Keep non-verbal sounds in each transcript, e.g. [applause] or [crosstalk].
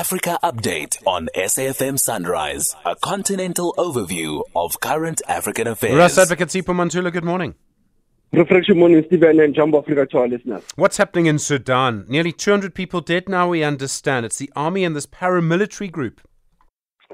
Africa Update on SAFM Sunrise, a continental overview of current African affairs. Russ Advocate Sipho Mantula, good morning. Reflection morning, Stephen and Jumbo Africa to our listeners. What's happening in Sudan? Nearly 200 people dead now, we understand. It's the army and this paramilitary group.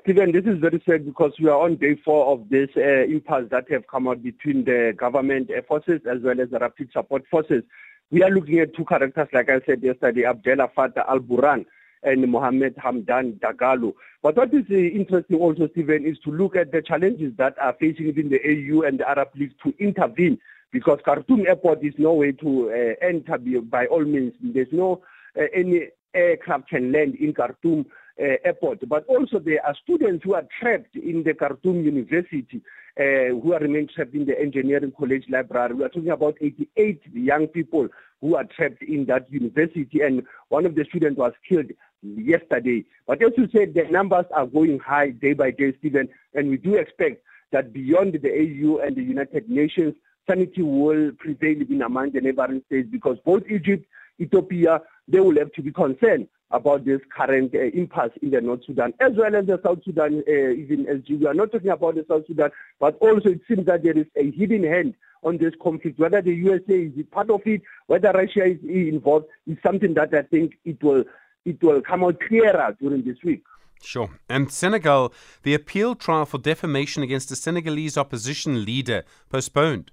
Stephen, this is very sad because we are on day four of this uh, impasse that have come out between the government uh, forces as well as the rapid support forces. We are looking at two characters, like I said yesterday, Abdel Fattah al-Burhan and Mohammed Hamdan Dagalo. But what is uh, interesting also, Stephen, is to look at the challenges that are facing within the AU and the Arab League to intervene because Khartoum Airport is no way to uh, enter by all means. There's no uh, any aircraft can land in Khartoum airport. But also there are students who are trapped in the Khartoum University uh, who are remain trapped in the engineering college library. We are talking about 88 young people who are trapped in that university and one of the students was killed yesterday. But as you said, the numbers are going high day by day, Stephen, and we do expect that beyond the AU and the United Nations, sanity will prevail in among the neighboring states because both Egypt, Ethiopia, they will have to be concerned about this current uh, impasse in the North Sudan, as well as the South Sudan, uh, even as we are not talking about the South Sudan, but also it seems that there is a hidden hand on this conflict. Whether the USA is part of it, whether Russia is involved, is something that I think it will it will come out clearer during this week. Sure. And Senegal, the appeal trial for defamation against the Senegalese opposition leader postponed.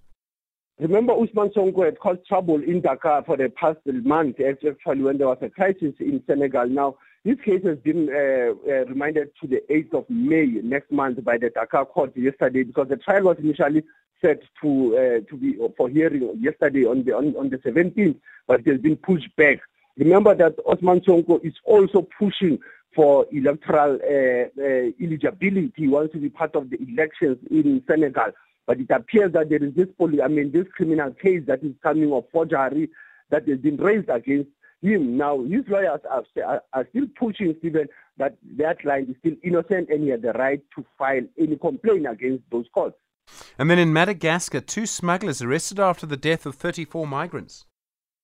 Remember, Ousmane Sonko had caused trouble in Dakar for the past month, actually, when there was a crisis in Senegal. Now, this case has been uh, uh, reminded to the 8th of May next month by the Dakar court yesterday because the trial was initially set to uh, to be for hearing yesterday on the on, on the 17th, but it has been pushed back. Remember that Ousmane Sonko is also pushing for electoral uh, uh, eligibility. He wants to be part of the elections in Senegal. But it appears that there is this poly, I mean, this criminal case that is coming of forgery that has been raised against him. Now, his lawyers are, are, are still pushing Stephen that that client is still innocent and he has the right to file any complaint against those courts. And then in Madagascar, two smugglers arrested after the death of 34 migrants.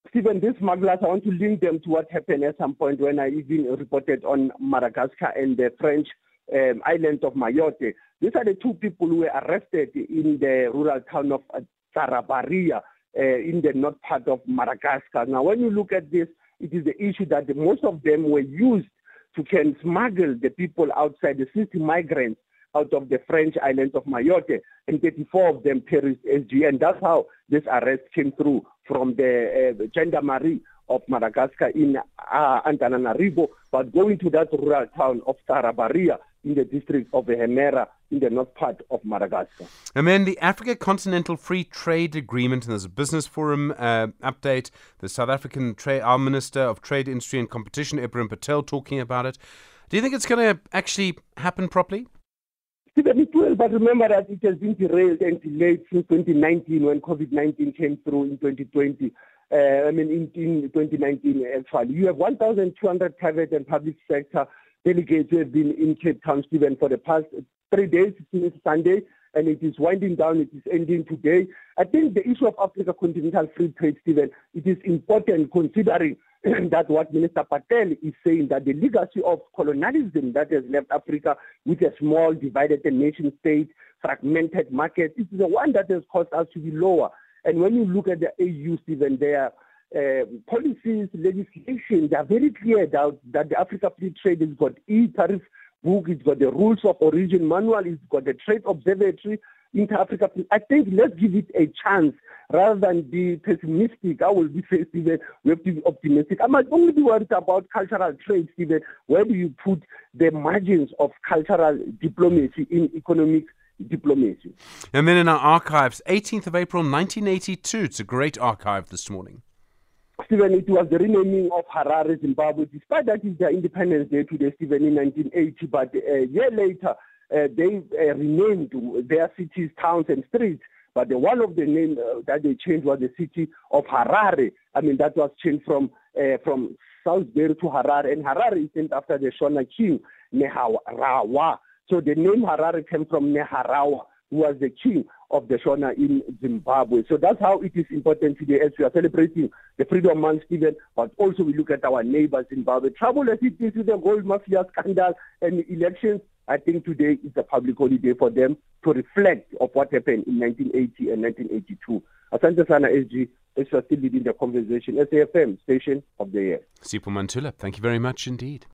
Stephen, these smugglers, I want to link them to what happened at some point when I even reported on Madagascar and the French um, island of Mayotte. These are the two people who were arrested in the rural town of Tarabaria uh, in the north part of Madagascar. Now, when you look at this, it is the issue that the, most of them were used to can smuggle the people outside, the 60 migrants out of the French island of Mayotte, and 34 of them perished SG. And that's how this arrest came through from the uh, gendarmerie of Madagascar in uh, Antananarivo, but going to that rural town of Tarabaria in the district of Hemera in the north part of Madagascar. And then the Africa Continental Free Trade Agreement, and there's a business forum uh, update. The South African Trade, our Minister of Trade, Industry and Competition, Ibrahim Patel, talking about it. Do you think it's going to actually happen properly? Stephen, it will, but remember that it has been derailed and delayed since 2019 when COVID-19 came through in 2020. Uh, I mean, in, in 2019, actually. You have 1,200 private and public sector delegates who have been in Cape Town, Stephen, for the past three days since Sunday, and it is winding down. It is ending today. I think the issue of Africa continental free trade, Stephen, it is important considering [clears throat] that what Minister Patel is saying that the legacy of colonialism that has left Africa with a small divided nation state, fragmented market, is the one that has caused us to be lower. And when you look at the AU, Stephen, their uh, policies, legislation, they are very clear that, that the Africa Free Trade has got e-tariff book, it's got the rules of origin manual, it's got the trade observatory, inter-Africa. I think let's give it a chance rather than be pessimistic. I will be [laughs] Stephen, we have to be optimistic. I might only be worried about cultural trade, Stephen. Where do you put the margins of cultural diplomacy in economic diplomacy? And then in our archives, 18th of April 1982, it's a great archive this morning. Stephen, it was the renaming of Harare, Zimbabwe, despite that it's their Independence Day today, Stephen, in 1980. But a year later, uh, they uh, renamed their cities, towns, and streets. But the one of the name uh, that they changed was the city of Harare. I mean, that was changed from uh, from Salisbury to Harare, and Harare is named after the Shona king Neharawa. So the name Harare came from Neharawa, who was the king of the Shona in Zimbabwe. So that's how it is important today as we are celebrating the Freedom Month, Stephen, but also we look at our neighbors in Zimbabwe. Trouble as it is with the gold mafia scandal and elections, I think today is a public holiday for them to reflect of what happened in 1980 and 1982. Asante Sana SG, as you are still leading the conversation, SAFM, Station of the Year. Sipho Mantula, thank you very much indeed.